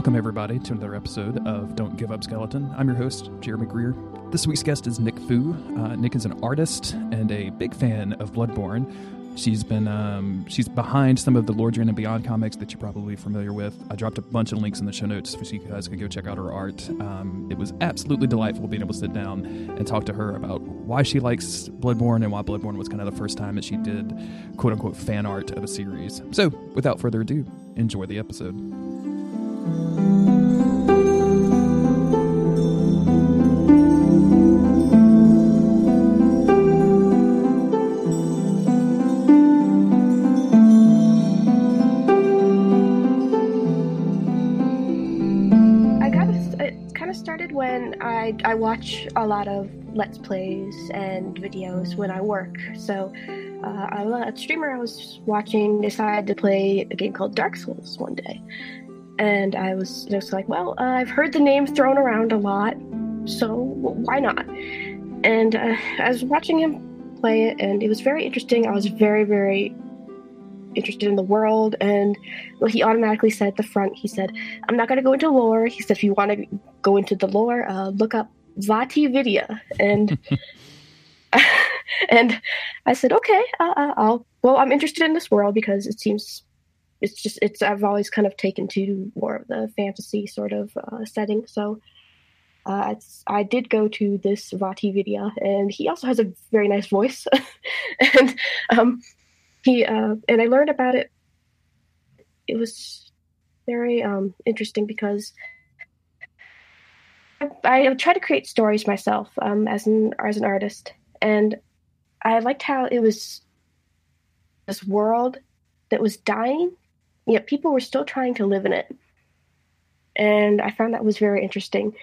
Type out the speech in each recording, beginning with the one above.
Welcome, everybody, to another episode of Don't Give Up Skeleton. I'm your host, Jeremy Greer. This week's guest is Nick Fu. Uh, Nick is an artist and a big fan of Bloodborne. She's been um, she's behind some of the Lordran and Beyond comics that you're probably familiar with. I dropped a bunch of links in the show notes so you guys can go check out her art. Um, it was absolutely delightful being able to sit down and talk to her about why she likes Bloodborne and why Bloodborne was kind of the first time that she did quote unquote fan art of a series. So, without further ado, enjoy the episode. I, kinda it kind of started when I watch a lot of Let's Plays and videos when I work. So, uh, a streamer I was watching decided to play a game called Dark Souls one day. And I was just like, well, uh, I've heard the name thrown around a lot, so why not? And uh, I was watching him play it, and it was very interesting. I was very, very interested in the world and well, he automatically said at the front he said i'm not going to go into lore he said if you want to go into the lore uh, look up VaatiVidya and and i said okay uh, uh, i'll well i'm interested in this world because it seems it's just it's i've always kind of taken to more of the fantasy sort of uh, setting so uh, I did go to this VaatiVidya, and he also has a very nice voice. and um, he uh, and I learned about it. It was very um, interesting because I, I try to create stories myself um, as an as an artist, and I liked how it was this world that was dying, yet people were still trying to live in it, and I found that was very interesting.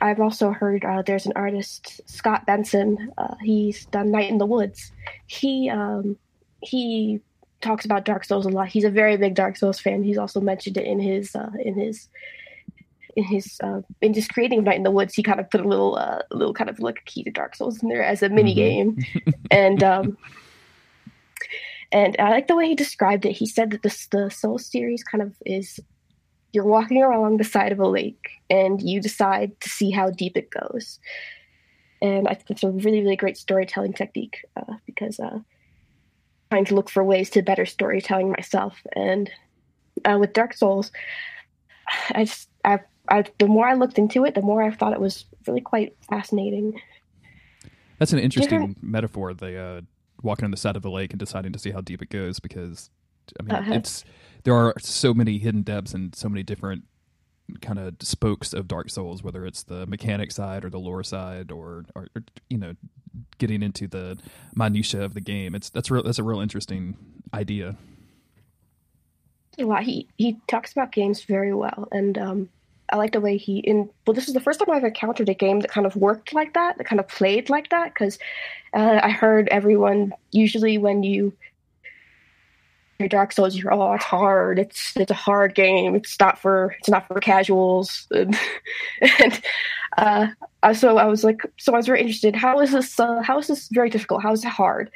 I've also heard uh, there's an artist, Scott Benson. Uh, he's done Night in the Woods. He um, he talks about Dark Souls a lot. He's a very big Dark Souls fan. He's also mentioned it in his uh, in his in his uh, in just creating Night in the Woods. He kind of put a little uh, little kind of like a key to Dark Souls in there as a mini mm-hmm. game, and um, and I like the way he described it. He said that the the Soul series kind of is you're walking along the side of a lake and you decide to see how deep it goes. And I think it's a really, really great storytelling technique uh, because uh, trying to look for ways to better storytelling myself. And uh, with Dark Souls, I just I, I the more I looked into it, the more I thought it was really quite fascinating. That's an interesting Different... metaphor. The uh, walking on the side of the lake and deciding to see how deep it goes, because I mean, uh-huh. it's there are so many hidden depths and so many different kind of spokes of Dark Souls, whether it's the mechanic side or the lore side, or, or, or you know, getting into the minutia of the game. It's that's real. That's a real interesting idea. Lot. He he talks about games very well, and um, I like the way he in. Well, this is the first time I've encountered a game that kind of worked like that, that kind of played like that. Because uh, I heard everyone usually when you your Dark Souls, you're oh it's hard. It's it's a hard game. It's not for it's not for casuals. And, and uh, so I was like, so I was very interested. How is this? Uh, how is this very difficult? How is it hard?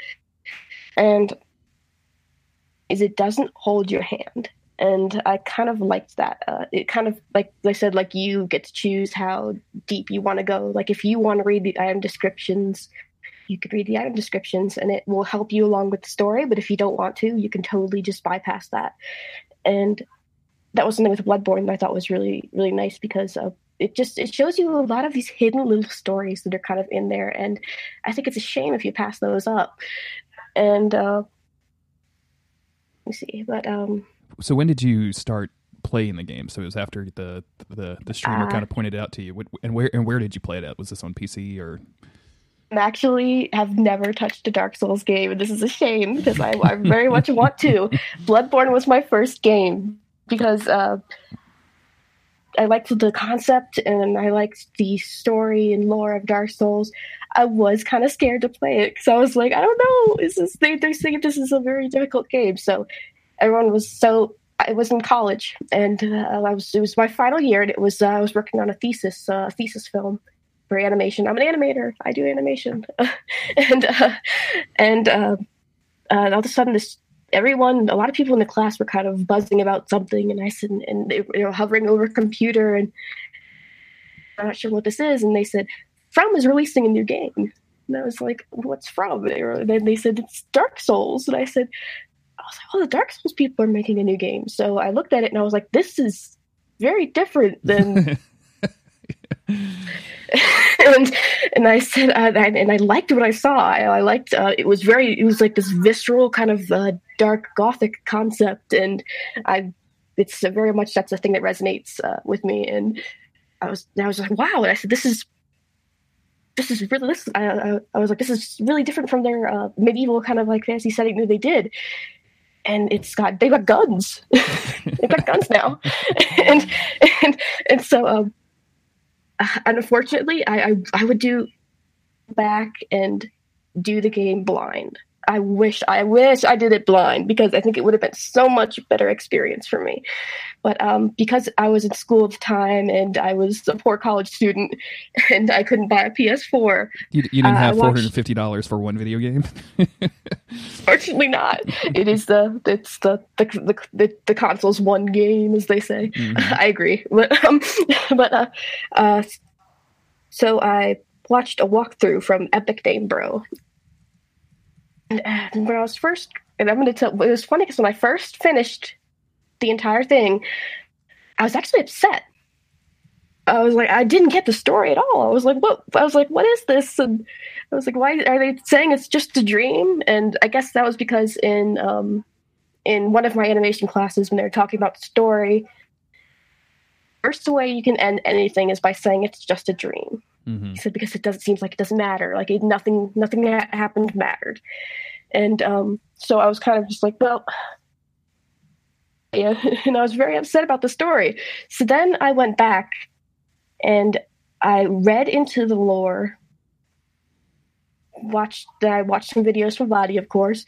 And is it doesn't hold your hand. And I kind of liked that. Uh, it kind of like I said, like you get to choose how deep you want to go. Like if you want to read the item descriptions, you could read the item descriptions and it will help you along with the story. But if you don't want to, you can totally just bypass that. And that was something with Bloodborne that I thought was really, really nice because uh, it just it shows you a lot of these hidden little stories that are kind of in there. And I think it's a shame if you pass those up. And uh, let me see, but um. So when did you start playing the game? So it was after the the the streamer uh, kind of pointed it out to you. And where and where did you play it at? Was this on PC or? I actually have never touched a Dark Souls game, and this is a shame because I, I very much want to. Bloodborne was my first game because uh, I liked the concept and I liked the story and lore of Dark Souls. I was kind of scared to play it because I was like, I don't know, is this they, they're saying this is a very difficult game. So everyone was so I was in college and uh, I was it was my final year and it was uh, I was working on a thesis uh, thesis film for animation. I'm an animator. I do animation, and uh, and uh, uh, all of a sudden this everyone, a lot of people in the class were kind of buzzing about something, and I said, and they were hovering over computer, and I'm not sure what this is, and they said, From is releasing a new game. And I was like, what's from? And then they said, it's Dark Souls. And I said, I was like, oh, the Dark Souls people are making a new game. So I looked at it and I was like, this is very different than and and I said, uh, and I liked what I saw. I, I liked uh, it was very, it was like this visceral kind of uh, dark gothic concept, and I, it's very much that's the thing that resonates uh, with me. And I was, I was like, wow. And I said, this is, this is really, this. I, I, I was like, this is really different from their uh, medieval kind of like fantasy setting that they did. And it's got they've got guns. they've got guns now, and and and so um, unfortunately, I, I I would do back and do the game blind. I wish I wish I did it blind because I think it would have been so much better experience for me. But um, because I was in school at the time and I was a poor college student and I couldn't buy a PS4, you, you didn't uh, have four hundred fifty dollars for one video game. Fortunately, not. It is the it's the the the, the, the console's one game, as they say. Mm-hmm. I agree, but um, but uh, uh, so I watched a walkthrough from EpicNameBro and when I was first, and I'm going to tell, it was funny because when I first finished the entire thing, I was actually upset. I was like, I didn't get the story at all. I was like, what? I was like, what is this? And I was like, why are they saying it's just a dream? And I guess that was because in um, in one of my animation classes, when they were talking about story, first way you can end anything is by saying it's just a dream. Mm-hmm. He said because it doesn't seems like it doesn't matter. Like it, nothing nothing that happened mattered. And um, so I was kind of just like, well, yeah, and I was very upset about the story. So then I went back and I read into the lore. Watched I watched some videos from Vaati, of course,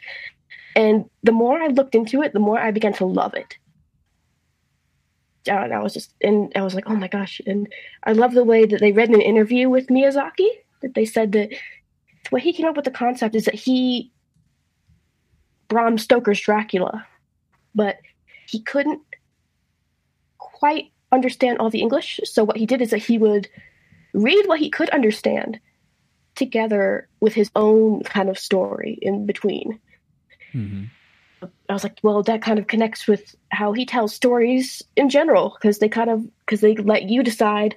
and the more I looked into it, the more I began to love it and I was just, and I was like, oh my gosh. And I love the way that they read an interview with Miyazaki that they said that the way he came up with the concept is that he, Bram Stoker's Dracula, but he couldn't quite understand all the English. So what he did is that he would read what he could understand together with his own kind of story in between. Mm-hmm. I was like, well, that kind of connects with how he tells stories in general because they kind of because they let you decide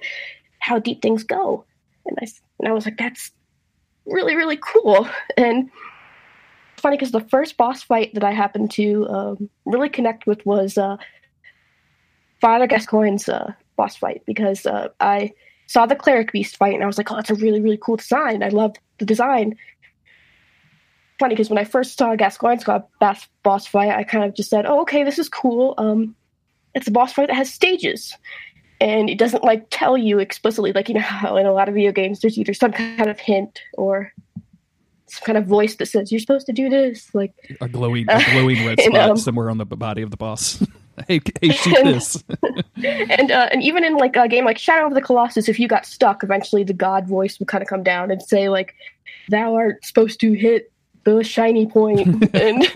how deep things go. And I and I was like, that's really really cool. And funny because the first boss fight that I happened to um, really connect with was uh, Father Gascoigne's uh, boss fight because uh, I saw the cleric beast fight and I was like, oh, that's a really really cool design. I love the design funny because when I first saw Gascoigne's boss, boss fight, I kind of just said, "Oh, okay, this is cool. Um, it's a boss fight that has stages." And it doesn't like tell you explicitly, like you know how in a lot of video games there's either some kind of hint or some kind of voice that says you're supposed to do this, like a glowing, a glowing red spot um, somewhere on the body of the boss. hey, hey, shoot and, this. and uh, and even in like a game like Shadow of the Colossus, if you got stuck, eventually the god voice would kind of come down and say like, "Thou art supposed to hit the shiny point and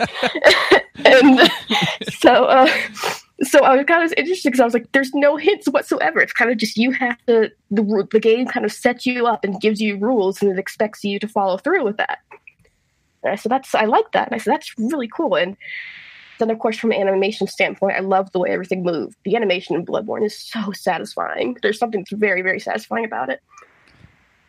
and so uh so I was kind of interested because I was like, "There's no hints whatsoever. It's kind of just you have to the the game kind of sets you up and gives you rules and it expects you to follow through with that." And I said, "That's I like that." And I said, "That's really cool." And then, of course, from an animation standpoint, I love the way everything moved. The animation in Bloodborne is so satisfying. There's something that's very, very satisfying about it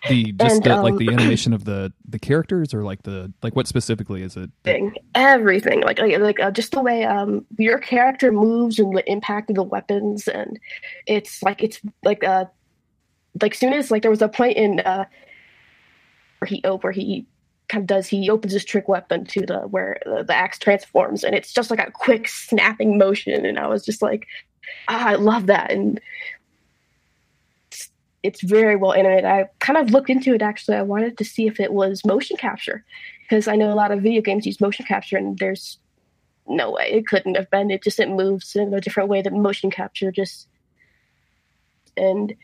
the just and, the, um, like the animation of the the characters or like the like what specifically is it thing everything. Like like, like uh, just the way um your character moves and the impact of the weapons. And it's like it's like uh like soon as like there was a point in uh where he oh where he kind of does he opens his trick weapon to the where the, the axe transforms. And it's just like a quick snapping motion. And i was just like ah, i love that. And it's very well animated. I kind of looked into it actually. I wanted to see if it was motion capture because I know a lot of video games use motion capture, and there's no way it couldn't have been. It just it moves in a different way that motion capture just and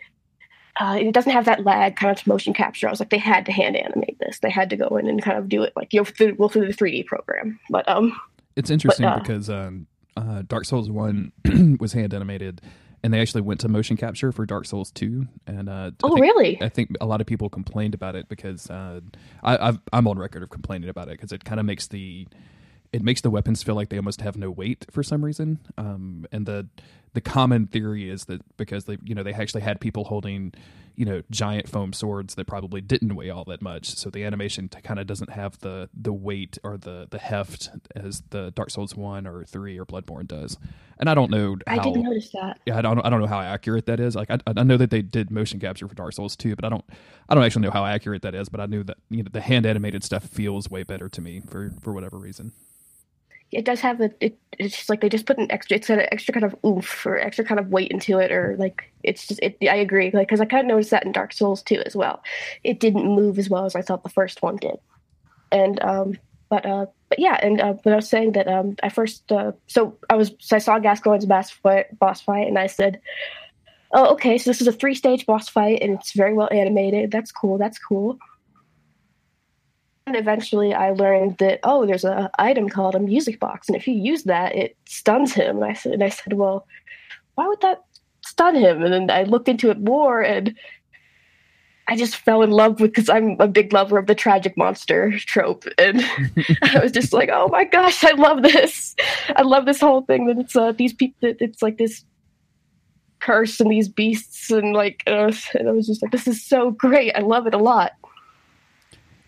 uh, it doesn't have that lag kind of motion capture. I was like, they had to hand animate this. They had to go in and kind of do it like you know through, well through the 3D program. But um, It's interesting but, uh, because um, uh, Dark Souls One was hand animated, and they actually went to motion capture for Dark Souls Two. And uh, oh, I think, really? I think a lot of people complained about it because uh, I, am on record of complaining about it because it kind of makes the it makes the weapons feel like they almost have no weight for some reason. Um, and the the common theory is that because they you know they actually had people holding you know giant foam swords that probably didn't weigh all that much. So the animation kind of doesn't have the the weight or the the heft as the dark souls 1 or 3 or bloodborne does. And i don't know how, i didn't notice that. Yeah i don't i don't know how accurate that is. Like I, I know that they did motion capture for dark souls 2 but i don't i don't actually know how accurate that is but i knew that you know the hand animated stuff feels way better to me for for whatever reason it does have a it, it's just like they just put an extra it's an extra kind of oomph or extra kind of weight into it or like it's just it i agree like because i kind of noticed that in dark souls too as well. It didn't move as well as i thought the first one did. And um but uh but yeah and uh but i was saying that um i first uh so i was so i saw gascoigne's boss fight boss fight and i said oh okay so this is a three stage boss fight and it's very well animated. That's cool that's cool eventually I learned that oh, there's a item called a music box, and if you use that, it stuns him. And I said, and I said, well, why would that stun him? And then I looked into it more, and I just fell in love with because I'm a big lover of the tragic monster trope, and I was just like, oh my gosh, I love this. I love this whole thing that it's uh, these people. It's like this curse and these beasts and like, uh, and I was just like, this is so great. I love it a lot.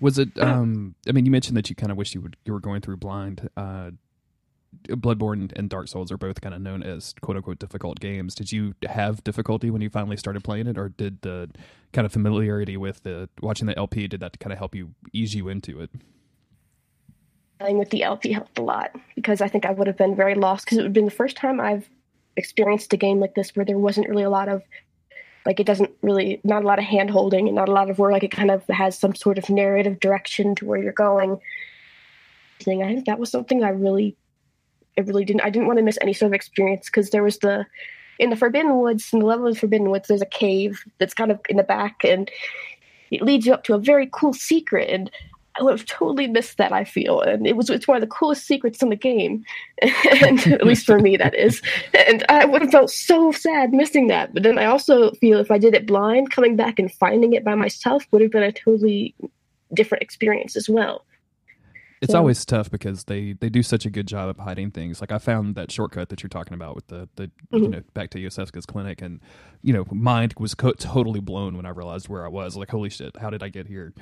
Was it? Um, I mean, you mentioned that you kind of wish you would you were going through blind. Uh, Bloodborne and Dark Souls are both kind of known as quote unquote difficult games. Did you have difficulty when you finally started playing it, or did the kind of familiarity with the watching the LP did that kind of help you ease you into it? Playing with the LP helped a lot because I think I would have been very lost because it would have been the first time I've experienced a game like this where there wasn't really a lot of like it doesn't really not a lot of hand holding and not a lot of where like it kind of has some sort of narrative direction to where you're going. Thing i think that was something i really i really didn't i didn't want to miss any sort of experience because there was the in the forbidden woods in the level of forbidden woods there's a cave that's kind of in the back and it leads you up to a very cool secret and I would have totally missed that. I feel, and it was it's one of the coolest secrets in the game, and at least for me, that is. And I would have felt so sad missing that. But then I also feel if I did it blind, coming back and finding it by myself would have been a totally different experience as well. It's always tough because they they do such a good job of hiding things. Like I found that shortcut that you're talking about with the the mm-hmm. you know back to Iosefka's clinic, and you know mind was co- totally blown when I realized where I was. Like holy shit, how did I get here?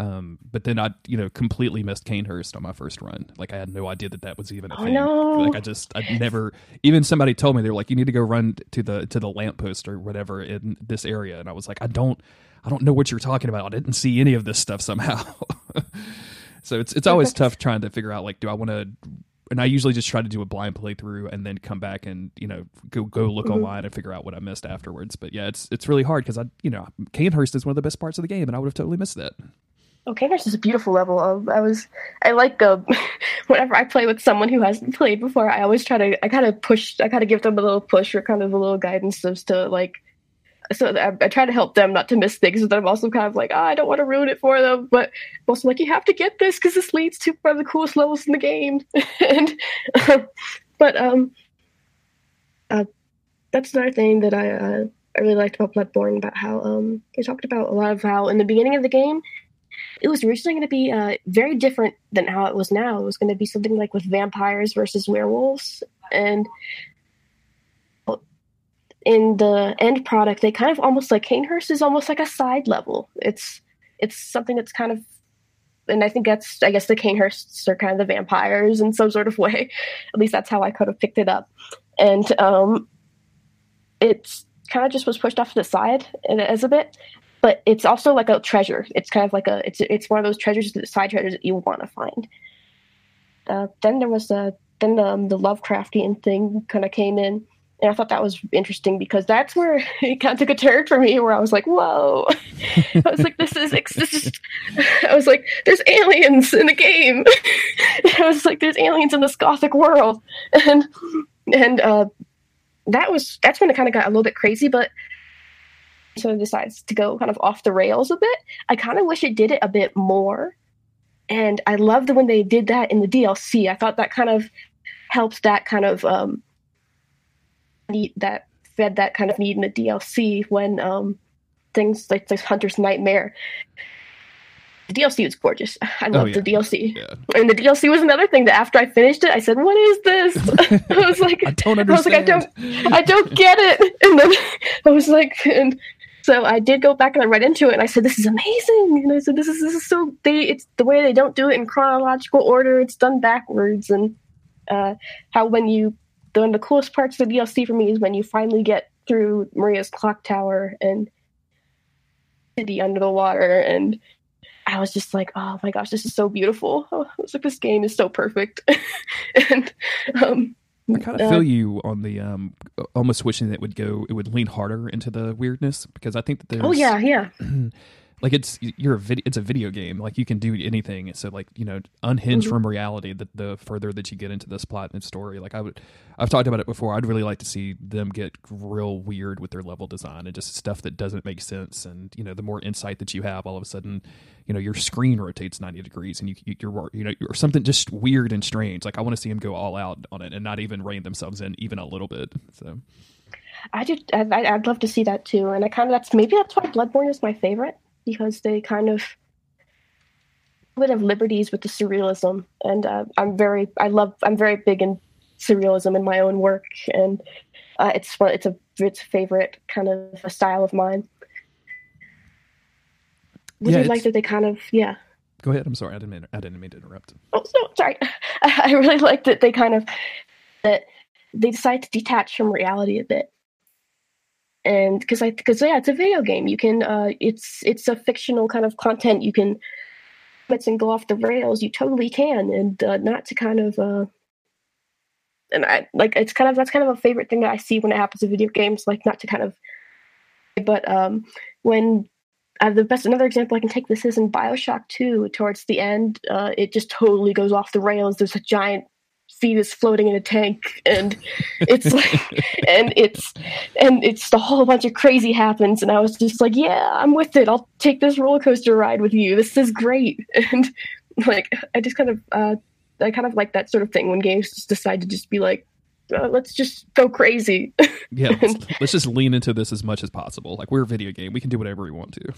Um, but then I, you know, completely missed Cainhurst on my first run. Like I had no idea that that was even a oh, thing. No. Like I just, I never. Even somebody told me they were like, you need to go run to the to the lamppost or whatever in this area, and I was like, I don't, I don't know what you're talking about. I didn't see any of this stuff somehow. so it's it's always tough trying to figure out like, do I want to and I usually just try to do a blind playthrough and then come back and you know go go look mm-hmm. online and figure out what I missed afterwards. But yeah, it's it's really hard because I you know Cainhurst is one of the best parts of the game, and I would have totally missed that. Cainhurst is a beautiful level. I was, I like uh, whenever I play with someone who hasn't played before, I always try to, I kind of push, I kind of give them a little push or kind of a little guidance as to like, so I, I, try to help them not to miss things, but I'm also kind of like, oh, I don't want to ruin it for them, but I'm also like, you have to get this because this leads to one of the coolest levels in the game. and, but um, uh, that's another thing that I uh, I really liked about Bloodborne about how um they talked about a lot of how in the beginning of the game it was originally going to be uh, very different than how it was now. It was going to be something like with vampires versus werewolves, and in the end product, they kind of almost like Cainhurst is almost like a side level. It's it's something that's kind of, and I think that's I guess the Cainhursts are kind of the vampires in some sort of way. At least that's how I could have picked it up, and um, it's kind of just was pushed off to the side as a bit but it's also like a treasure. It's kind of like a it's it's one of those treasures, the side treasures that you want to find. Uh, then there was the then the, um, the Lovecraftian thing kind of came in, and I thought that was interesting because that's where it kind of took a turn for me, where I was like, "Whoa!" I was like, "This is this is," I was like, "There's aliens in the game." I was like, "There's aliens in this gothic world," and and uh, that was that's when it kind of got a little bit crazy, but so decides to go kind of off the rails a bit. I kind of wish it did it a bit more. and I loved when they did that in the DLC. I thought that kind of helps that kind of um, need that fed that kind of need in the DLC when um, things like this Hunter's Nightmare. The DLC was gorgeous. I loved oh, yeah. the DLC, yeah. and the DLC was another thing that after I finished it, I said, "What is this?" I was like, "I don't understand." I was like, "I don't, I don't get it." And then I was like, and so I did go back and I read into it, and I said, "This is amazing." And I said, "This is this is so they it's the way they don't do it in chronological order. It's done backwards, and uh, how when you the, one of the coolest parts of the DLC for me is when you finally get through Maria's clock tower and city under the water, and I was just like, "Oh my gosh, this is so beautiful!" Oh, I was like, "This game is so perfect," and um, I kind of feel you on the um, almost wishing that it would go, it would lean harder into the weirdness because I think that there's. Oh yeah, yeah. like it's you're a video it's a video game. Like you can do anything. So like you know unhinged mm-hmm. from reality the, the further that you get into this plot and story. Like i would i've talked about it before. I'd really like to see them get real weird with their level design and just stuff that doesn't make sense. And you know the more insight that you have all of a sudden you know your screen rotates 90 degrees and you, you're you know or something just weird and strange. Like i want to see them go all out on it and not even rein themselves in even a little bit so. I did. I'd love to see that too, and I kind of that's maybe that's why Bloodborne is my favorite because they kind of would have liberties with the surrealism. And uh, i'm very i love i'm very big in surrealism in my own work. And uh, it's it's a it's a favorite kind of a style of mine. Would yeah, you like that they kind of yeah. Go ahead i'm sorry i didn't mean i didn't mean to interrupt. Oh no sorry. I really like that they kind of that they decide to detach from reality a bit and because I because yeah, it's a video game. You can uh, it's it's a fictional kind of content. You can let's and go off the rails. You totally can, and uh, not to kind of uh, and I like it's kind of that's kind of a favorite thing that I see when it happens in video games. Like not to kind of, but um, when uh, the best another example I can take this is in Bioshock Two. Towards the end, uh, it just totally goes off the rails. There's a giant fetus floating in a tank and it's like and it's and it's the whole bunch of crazy happens and i was just like yeah i'm with it. I'll take this roller coaster ride with you. This is great. And like i just kind of uh i kind of like that sort of thing when games just decide to just be like uh, let's just go crazy. Yeah let's, let's just lean into this as much as possible. Like we're a video game. We can do whatever we want to.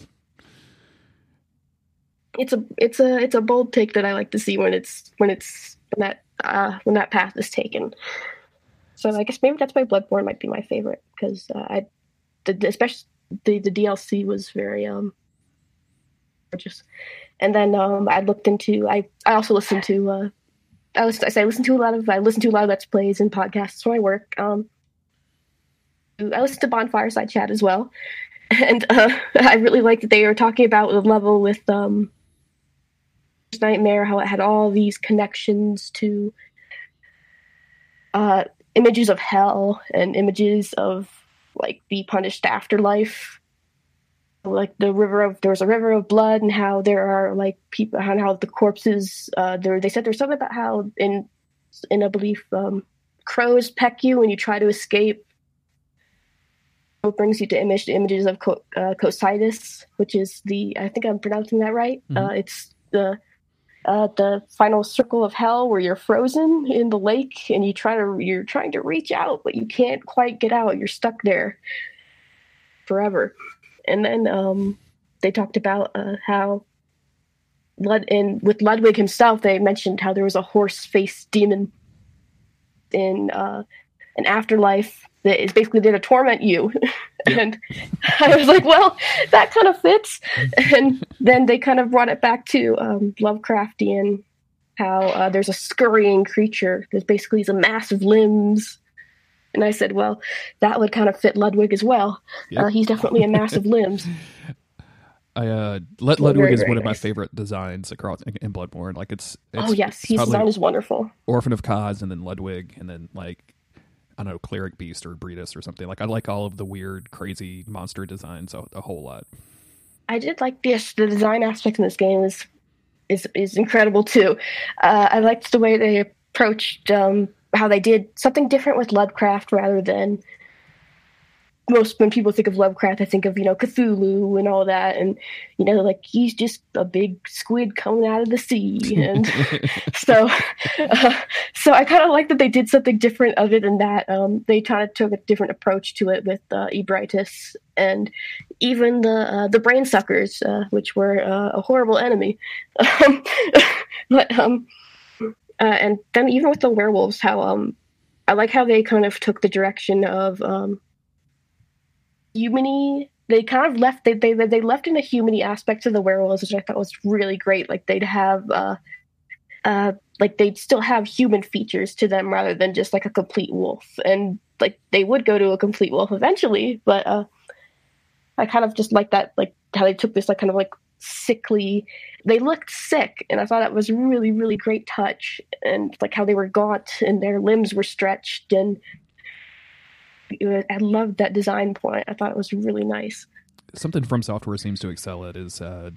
It's a it's a it's a bold take that i like to see when it's when it's when that uh, when that path is taken. So I guess maybe that's why Bloodborne might be my favorite because uh, I, the, especially the the DLC was very um gorgeous. And then um, I looked into I I also listened to uh, I was I I to a lot of I listen to a lot of let's plays and podcasts for my work. Um, I listened to Bonfireside Chat as well, and uh, I really liked that they were talking about the level with um Nightmare, how it had all these connections to uh, images of hell and images of like the punished afterlife. Like the river of there was a river of blood, and how there are like people, and how the corpses. Uh, there they said there's something about how in in a belief um, crows peck you when you try to escape. It brings you to image images of Co- uh, Cocytus, which is the I think I'm pronouncing that right. Mm-hmm. Uh, it's the uh, the final circle of hell where you're frozen in the lake and you try to you're trying to reach out but you can't quite get out you're stuck there forever and then um, they talked about uh, how Lud- and with ludwig himself they mentioned how there was a horse faced demon in uh, an afterlife that is basically there to torment you. and I was like, well, that kind of fits. And then they kind of brought it back to um, Lovecraftian, how uh, there's a scurrying creature that basically a mass of limbs. And I said, well, that would kind of fit Ludwig as well. Uh, he's definitely a mass of limbs. I uh, Lud- Ludwig very, is one of my favorite designs across in Bloodborne. Like it's, it's oh yes, his design is wonderful. Orphan of Kos, and then Ludwig, and then like I don't know, Cleric Beast or Breedis or something. Like I like all of the weird, crazy monster designs a, a whole lot. I did like this. The design aspect in this game is is is incredible too. Uh, I liked the way they approached um, how they did something different with Lovecraft rather than most when people think of Lovecraft, I think of you know Cthulhu and all that, and you know like he's just a big squid coming out of the sea, and so uh, so I kind of like that they did something different other than that. Um, they kind of took a different approach to it with uh, Ebrietas and even the uh, the brain suckers, uh, which were uh, a horrible enemy. Um, but um, uh, and then even with the werewolves, how um, I like how they kind of took the direction of um, humany. They kind of left they they they left in a humany aspect to the werewolves, which I thought was really great. Like they'd have uh, uh, like they'd still have human features to them rather than just like a complete wolf. And like they would go to a complete wolf eventually, but uh, I kind of just like that, like how they took this like kind of like sickly. They looked sick, and I thought that was really really great touch, and like how they were gaunt and their limbs were stretched and I loved that design point. I thought it was really nice. Something From Software seems to excel at is uh,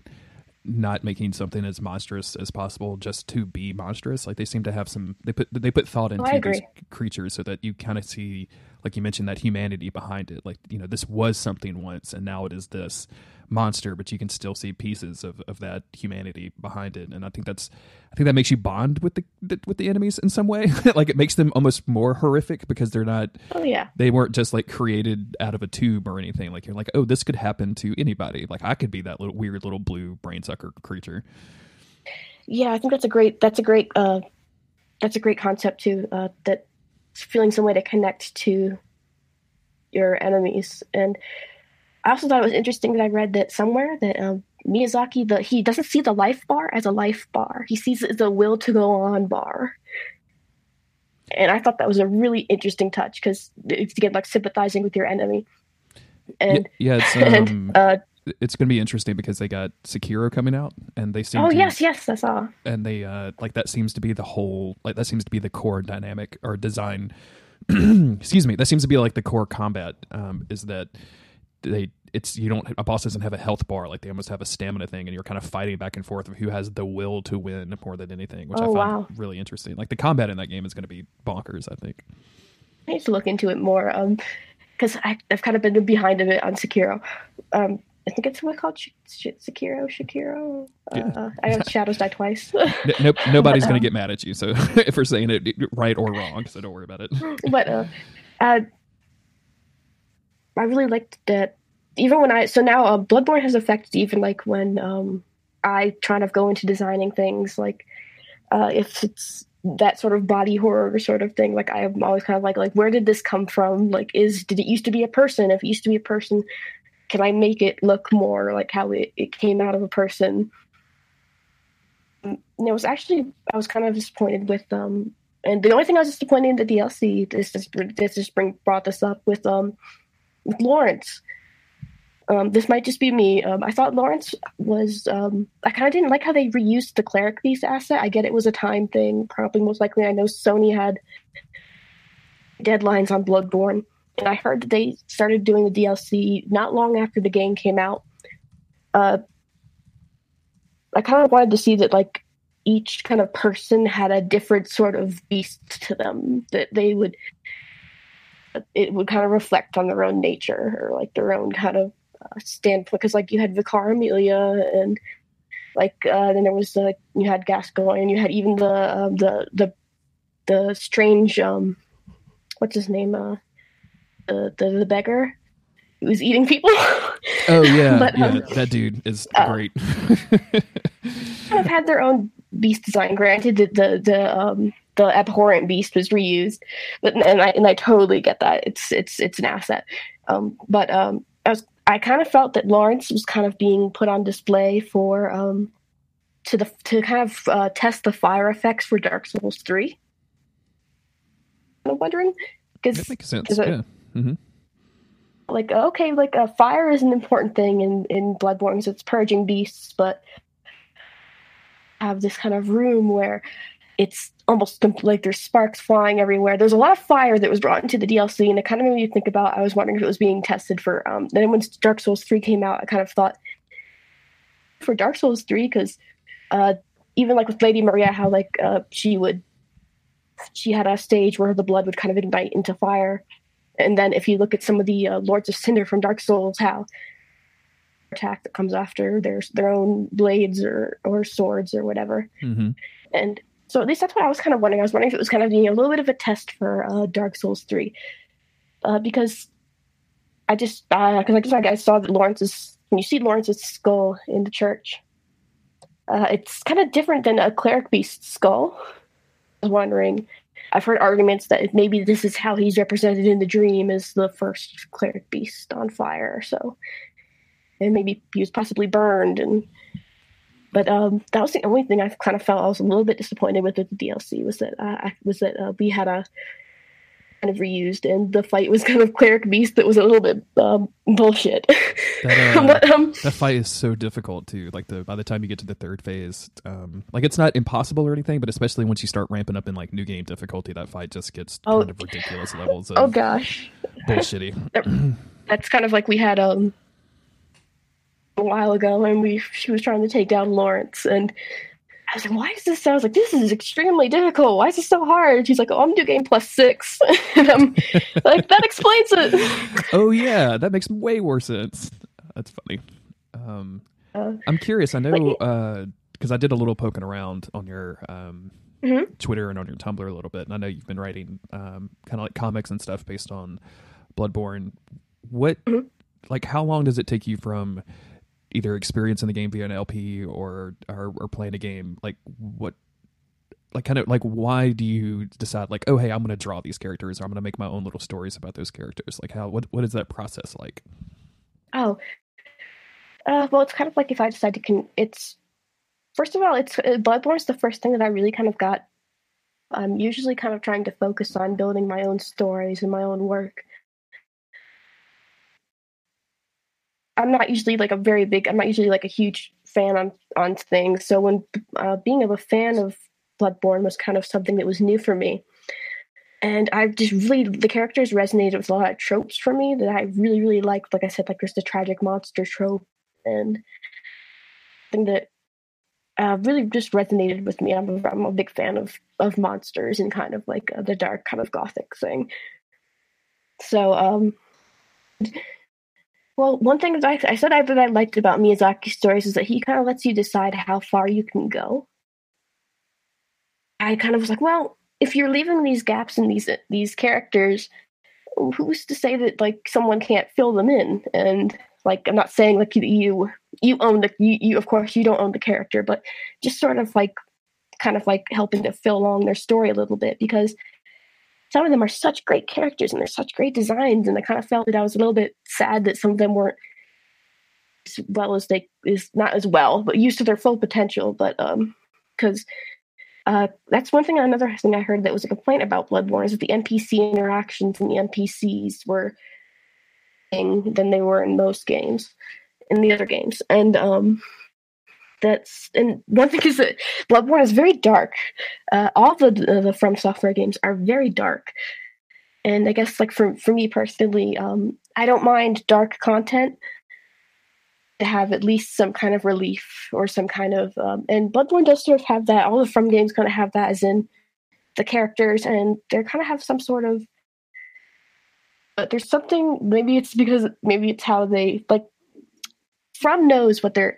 not making something as monstrous as possible just to be monstrous. Like they seem to have some they put they put thought into oh, these creatures so that you kind of see, like you mentioned, that humanity behind it. Like you know, this was something once, and now it is this monster, but you can still see pieces of, of that humanity behind it. And I think that's I think that makes you bond with the, the with the enemies in some way. like it makes them almost more horrific because they're not Oh yeah. They weren't just like created out of a tube or anything. Like you're like, oh, this could happen to anybody. Like I could be that little weird little blue brain sucker creature. Yeah, I think that's a great that's a great uh that's a great concept too. Uh that feeling some way to connect to your enemies and I also thought it was interesting that I read that somewhere that um, Miyazaki the he doesn't see the life bar as a life bar. He sees it as a will to go on bar. And I thought that was a really interesting touch because it's again like sympathizing with your enemy. And yeah, yeah it's um, and, uh, it's going to be interesting because they got Sekiro coming out, and they seem. Oh to, yes, yes, I saw. And they uh, like that seems to be the whole like that seems to be the core dynamic or design. excuse me, that seems to be like the core combat. Um, is that they it's you don't a boss doesn't have a health bar like they almost have a stamina thing and you're kind of fighting back and forth of who has the will to win more than anything which oh, i found wow. really interesting like the combat in that game is going to be bonkers i think i need to look into it more um because i've kind of been behind a bit on sekiro um I think it's what called Sh- Sh- Sekiro. Shakiro. Yeah. Uh, I know Shadows Die Twice. no, nope, nobody's going to get mad at you. So if we're saying it right or wrong, so don't worry about it. But uh, uh, I really liked that even when I so now uh, Bloodborne has affected even like when um, I try to go into designing things like uh, if it's that sort of body horror sort of thing like I'm always kind of like like where did this come from? Like is did it used to be a person? If it used to be a person can I make it look more like how it, it came out of a person? And it was actually I was kind of disappointed with um and the only thing I was disappointed in the DLC this just this just bring brought this up with um with Lawrence um, this might just be me. Um, I thought Lawrence was. Um, I kind of didn't like how they reused the cleric beast asset. I get it was a time thing. Probably most likely, I know Sony had deadlines on Bloodborne, and I heard that they started doing the DLC not long after the game came out. Uh, I kind of wanted to see that like each kind of person had a different sort of beast to them that they would it would kind of reflect on their own nature or like their own kind of uh, standpoint because like you had Vicar Amelia and like uh, then there was uh, you had Gascoigne you had even the um, the the the strange um what's his name uh the the, the beggar who was eating people. oh yeah, but, yeah, um, that dude is uh, great. kind of had their own beast design. Granted, the the the um the abhorrent beast was reused, but and I and I totally get that. It's it's it's an asset. Um, but um, I was I kind of felt that Lawrence was kind of being put on display for um, to the to kind of uh, test the fire effects for Dark Souls three. I'm wondering because that makes sense. Yeah. mm-hmm. Like okay, like uh, fire is an important thing in in Bloodborne so it's purging beasts, but have this kind of room where it's almost like there's sparks flying everywhere. There's a lot of fire that was brought into the DLC, and it kind of made me think about. I was wondering if it was being tested for. Um, then when Dark Souls three came out, I kind of thought for Dark Souls three because uh, even like with Lady Maria, how like uh, she would she had a stage where the blood would kind of ignite into fire. And then if you look at some of the uh, Lords of Cinder from Dark Souls, how attack that comes after their their own blades or or swords or whatever. Mm-hmm. And so at least that's what I was kind of wondering. I was wondering if it was kind of being a little bit of a test for uh, Dark Souls three, uh, because I just because I just like I saw that Lawrence's when you see Lawrence's skull in the church, uh, it's kind of different than a cleric beast skull. I was wondering. I've heard arguments that maybe this is how he's represented in the dream as the first cleric beast on fire. So, and maybe he was possibly burned and but um, that was the only thing I kind of felt I was a little bit disappointed with the DLC was that uh, was that uh, we had a kind of reused and the fight was kind of cleric beast that was a little bit um, bullshit. That, uh, but um, that fight is so difficult too. Like the by the time you get to the third phase, um, like it's not impossible or anything, but especially once you start ramping up in like new game difficulty, that fight just gets Oh. kind of ridiculous levels of oh gosh, bullshitty. that's kind of like we had um a while ago and we she was trying to take down Lawrence and I was like, why is this? I was like, this is extremely difficult. Why is this so hard? And she's like, oh, I'm new game plus six. and I'm like, that explains it. oh yeah, that makes way more sense. That's funny. Um, Uh, I'm curious. I know because I did a little poking around on your um, Mhm. Twitter and on your Tumblr a little bit, and I know you've been writing um, kind of like comics and stuff based on Bloodborne. What, Mhm. like, how long does it take you from either experiencing the game via an LP or or, or playing a game? Like, what, like, kind of like, why do you decide like, oh, hey, I'm going to draw these characters, or I'm going to make my own little stories about those characters? Like, how what what is that process like? Oh, uh, well, it's kind of like if I decide to con. It's first of all, it's uh, is the first thing that I really kind of got. I'm usually kind of trying to focus on building my own stories and my own work. I'm not usually like a very big. I'm not usually like a huge fan on on things. So when uh, being a fan of Bloodborne was kind of something that was new for me, and I just really the characters resonated with a lot of tropes for me that I really really liked. Like I said, like there's the tragic monster trope, and thing that uh, really just resonated with me. I'm a, I'm a big fan of of monsters and kind of like uh, the dark kind of gothic thing. So um. Well, one thing that I, I said I, that I liked about Miyazaki's stories is that he kind of lets you decide how far you can go. I kind of was like, well, if you're leaving these gaps in these these characters, who's to say that like someone can't fill them in? And like, I'm not saying like you you own the you, you of course you don't own the character, but just sort of like kind of like helping to fill along their story a little bit because some of them are such great characters and they're such great designs and I kind of felt that I was a little bit sad that some of them weren't as well as they is not as well, but used to their full potential. But um, because uh, that's one thing. Another thing I heard that was a complaint about Bloodborne is that the NPC interactions and the NPCs were than they were in most games, in the other games, and um, that's and one thing is that Bloodborne is very dark. Uh, all the the From Software games are very dark, and I guess like for for me personally, um, I don't mind dark content to have at least some kind of relief or some kind of um, and Bloodborne does sort of have that. All the From games kind of have that, as in the characters and they kind of have some sort of. But there's something. Maybe it's because maybe it's how they like. From knows what they're.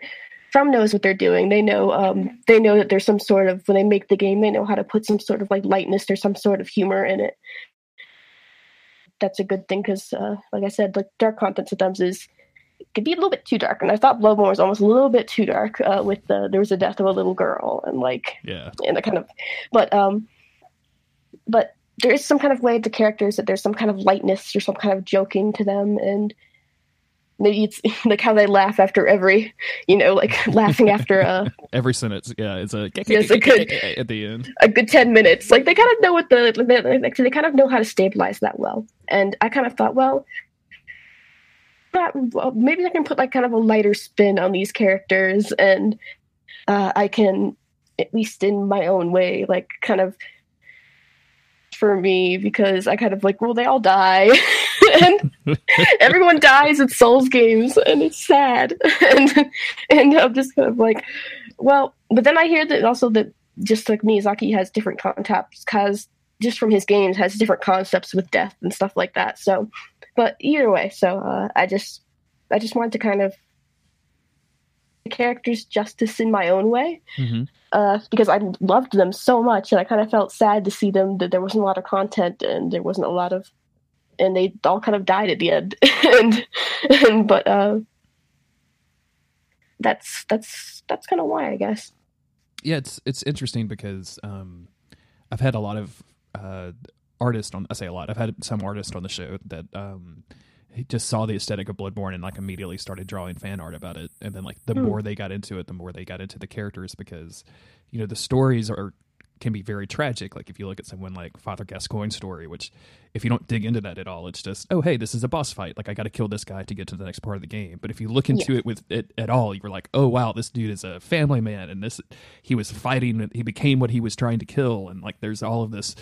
From knows what they're doing. They know. Um, they know that there's some sort of when they make the game. They know how to put some sort of like lightness. or some sort of humor in it. That's a good thing because, uh, like I said, like dark content sometimes is could be a little bit too dark, and I thought Bloodborne was almost a little bit too dark. Uh, with the there was a death of a little girl, and like Yeah. and the kind of, but um, but there is some kind of way the characters that there's some kind of lightness or some kind of joking to them, and it's like how they laugh after every, you know, like laughing after a Every sentence, yeah, it's a Yes, it could- at the end. a good 10 minutes. Like they kind of know what the they, like, they kind of know how to stabilize that well. And I kind of thought, well, that, well, maybe I can put like kind of a lighter spin on these characters, and uh, I can at least in my own way, like kind of for me because I kind of like, well, they all die. And everyone dies at Souls games, and it's sad. and and I'm just kind of like, well, but then I hear that also that just like Miyazaki has different concepts because just from his games has different concepts with death and stuff like that. So, but either way, so uh, I just I just wanted to kind of the characters justice in my own way Mm-hmm. uh, because I loved them so much, and I kind of felt sad to see them that there wasn't a lot of content and there wasn't a lot of, and they all kind of died at the end. and, and but uh, that's that's that's kind of why I guess. Yeah, it's it's interesting because um, I've had a lot of uh, artists on. I say a lot. I've had some artists on the show that um, just saw the aesthetic of Bloodborne and like immediately started drawing fan art about it. And then like the Hmm. more they got into it, the more they got into the characters because you know the stories are can be very tragic. Like if you look at someone like Father Gascoigne's story, which if you don't dig into that at all, it's just oh hey, this is a boss fight. Like I got to kill this guy to get to the next part of the game. But if you look into it with it at all, you're like oh wow, this dude is a family man, and this he was fighting. He became what he was trying to kill, and like there's all of this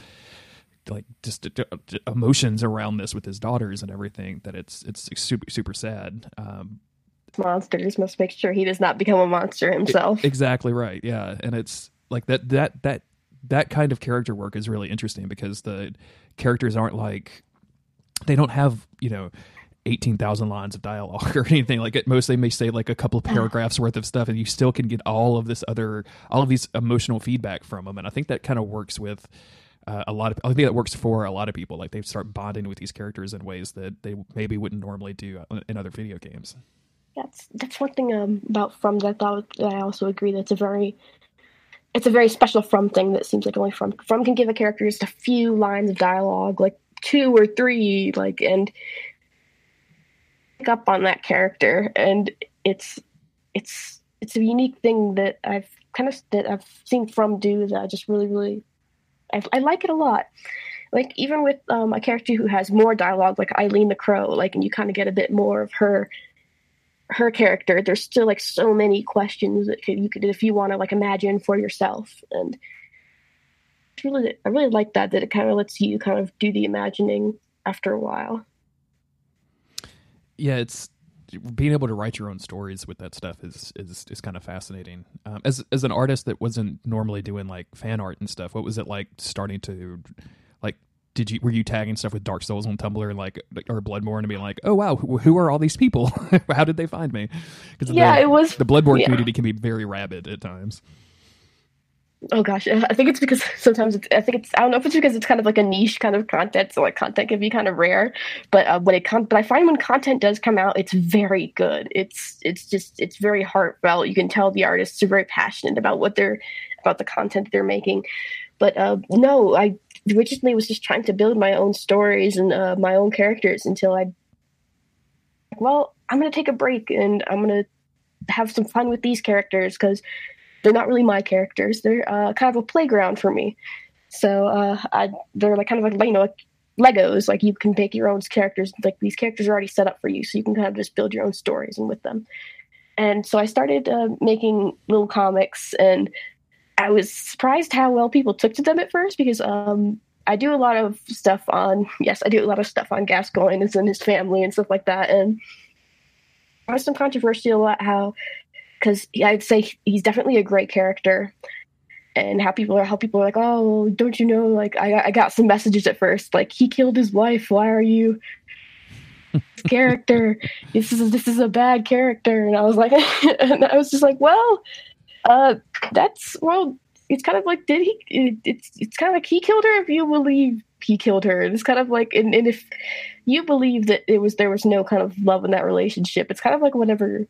like just uh, emotions around this with his daughters and everything that it's it's super super sad. Um, Monsters must make sure he does not become a monster himself. Exactly right. Yeah, and it's like that that that that kind of character work is really interesting because the characters aren't like they don't have you know. 18,000 lines of dialogue or anything. Like it most they may say like a couple of paragraphs worth of stuff and you still can get all of this other all of these emotional feedback from them and i think that kind of works with uh, a lot of i think that works for a lot of people. Like they start bonding with these characters in ways that they maybe wouldn't normally do in other video games. That's that's one thing um, about From that I thought that I also agree that's a very it's a very special From thing that seems like only From From can give a character just a few lines of dialogue, like two or three, like and pick up on that character, and it's it's it's a unique thing that I've kind of that I've seen From do that I just really really I, I like it a lot. Like even with um, a character who has more dialogue, like Eileen the Crow, like and you kind of get a bit more of her her character there's still like so many questions that could, you could if you want to like imagine for yourself and it's really i really like that that it kind of lets you kind of do the imagining after a while. Yeah it's being able to write your own stories with that stuff is is, is kind of fascinating. Um, as as an artist that wasn't normally doing like fan art and stuff what was it like starting to like did you were you tagging stuff with Dark Souls on Tumblr and like or Bloodborne and being like, oh wow, who, who are all these people? How did they find me? Because yeah the, it was the Bloodborne yeah. community can be very rabid at times. oh gosh i think it's because sometimes it's, i think it's i don't know if it's because it's kind of like a niche kind of content so like content can be kind of rare but uh, when it comes but i find when content does come out it's very good it's it's just it's very heartfelt you can tell the artists are very passionate about what they're about the content they're making but uh, no i originally was just trying to build my own stories and uh, my own characters until i well i'm going to take a break and i'm going to have some fun with these characters because they're not really my characters. They're uh, kind of a playground for me. So uh, I, they're like kind of like you know like Legos. Like you can make your own characters. Like these characters are already set up for you, so you can kind of just build your own stories and with them. And so I started uh, making little comics, and I was surprised how well people took to them at first because um, I do a lot of stuff on yes, I do a lot of stuff on Gascoigne and his family and stuff like that, and there was some controversy about how because I'd say he's definitely a great character, and how people are how people are like, oh, don't you know? Like I I got some messages at first, like he killed his wife. Why are you character? This is this is a bad character, and I was like, and I was just like, well, uh, that's well, it's kind of like did he? It, it's it's kind of like he killed her if you believe he killed her. It's kind of like and, and if you believe that it was there was no kind of love in that relationship, it's kind of like whatever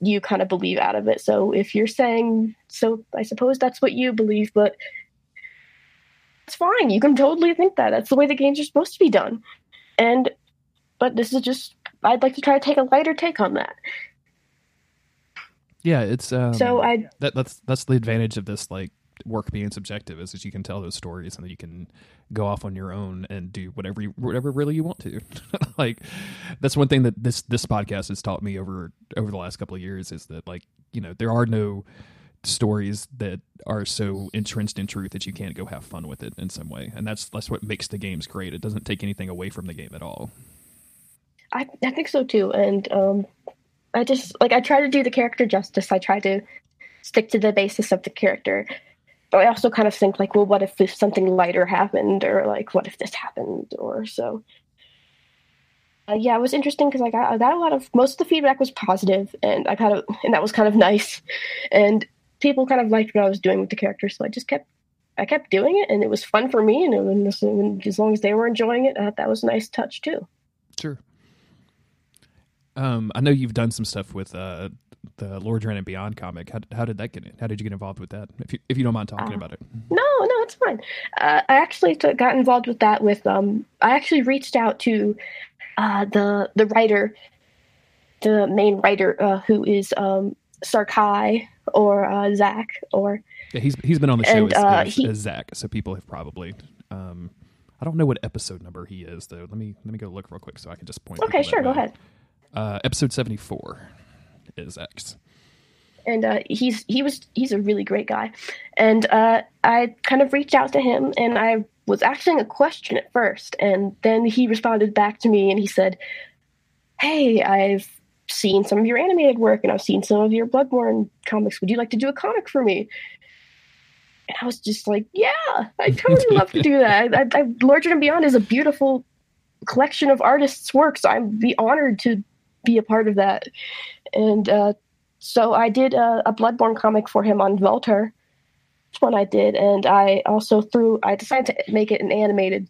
you kind of believe out of it. So if you're saying so, I suppose that's what you believe, but it's fine. You can totally think that. That's the way the games are supposed to be done. And but this is just I'd like to try to take a lighter take on that. Yeah, it's um, So I that that's that's the advantage of this like work being subjective is that you can tell those stories and then you can go off on your own and do whatever you whatever really you want to. Like that's one thing that this this podcast has taught me over over the last couple of years is that like you know there are no stories that are so entrenched in truth that you can't go have fun with it in some way. And that's that's what makes the games great. It doesn't take anything away from the game at all. I, I think so too. And um, I just like I try to do the character justice. I try to stick to the basis of the character. But I also kind of think like, well, what if this something lighter happened, or like, what if this happened, or so. Uh, yeah, it was interesting because I got I got a lot of most of the feedback was positive, and I kind of and that was kind of nice, and people kind of liked what I was doing with the character, so I just kept I kept doing it, and it was fun for me, and, it, and as long as they were enjoying it, uh, that was a nice touch too. Sure. Um, I know you've done some stuff with uh, the Lordran and Beyond comic. How, how did that get in? How did you get involved with that? If you, if you don't mind talking uh, about it. No, no, it's fine. Uh, I actually t- got involved with that with um. I actually reached out to uh, the the writer, the main writer uh, who is um Sarkai or uh, Zach or. Yeah, he's he's been on the show and, as, uh, as, he, as Zach, so people have probably. Um, I don't know what episode number he is though. Let me let me go look real quick so I can just point. Okay, sure, go ahead. Uh, episode seventy four is X. And uh, he's he was he's a really great guy, and uh, I kind of reached out to him, and I was asking a question at first, and then he responded back to me, and he said, "Hey, I've seen some of your animated work, and I've seen some of your Bloodborne comics. Would you like to do a comic for me?" And I was just like, "Yeah, I totally love to do that. I, I, Lordran and Beyond is a beautiful collection of artists' works. I'd be honored to be a part of that." And uh, so I did a, a, Bloodborne comic for him on. That's one I did, and I also threw. I decided to make it an animated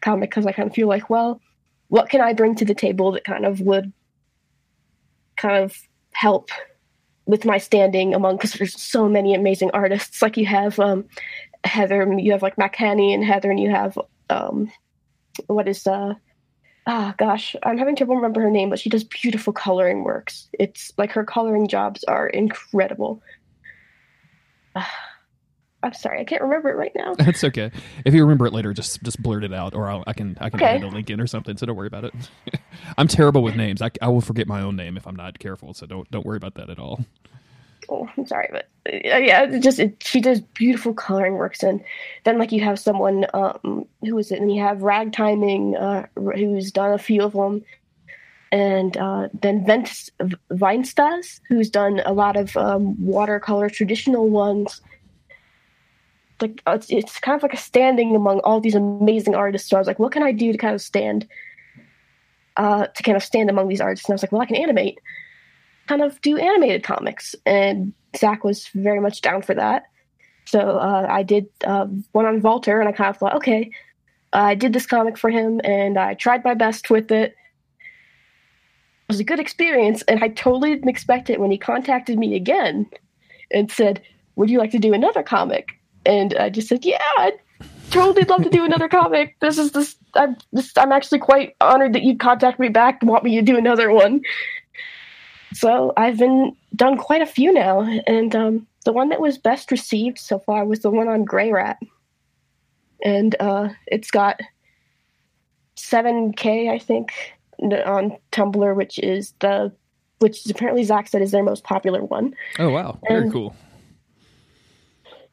comic because I kind of feel like, well, what can I bring to the table that kind of would kind of help with my standing among because there's so many amazing artists. Like you have um, Heather, you have like McHaney and Heather, and you have um, what is uh ah gosh. I'm having trouble remember her name but she does beautiful coloring works. It's like her coloring jobs are incredible. I'm sorry. I can't remember it right now. That's okay. If you remember it later just just blurt it out or I'll, i can i can okay. add a link in or something so don't worry about it. I'm terrible with names. I, I will forget my own name if i'm not careful so don't don't worry about that at all oh, I'm sorry, but uh, yeah, it just it, she does beautiful coloring works, and then like you have someone um, who is it, and you have ragtiming uh, who's done a few of them, and uh, then Vent Vinestas who's done a lot of um, watercolor traditional ones. Like uh, it's it's kind of like a standing among all these amazing artists. So I was like, what can I do to kind of stand, uh, to kind of stand among these artists? And I was like, well, I can animate kind of do animated comics. And Zach was very much down for that. So uh, I did uh, one on Valtr, and I kind of thought, okay, I did this comic for him, and I tried my best with it. It was a good experience, and I totally didn't expect it when he contacted me again and said, "Would you like to do another comic?" And I just said, "Yeah, I'd totally love to do another comic. This is this. I'm this, I'm actually quite honored that you'd contact me back and want me to do another one." So I've been done quite a few now, and um, the one that was best received so far was the one on Greirat, and uh, it's got 7K, I think, on Tumblr, which is the which is apparently Zach said is their most popular one. Oh wow, very and cool.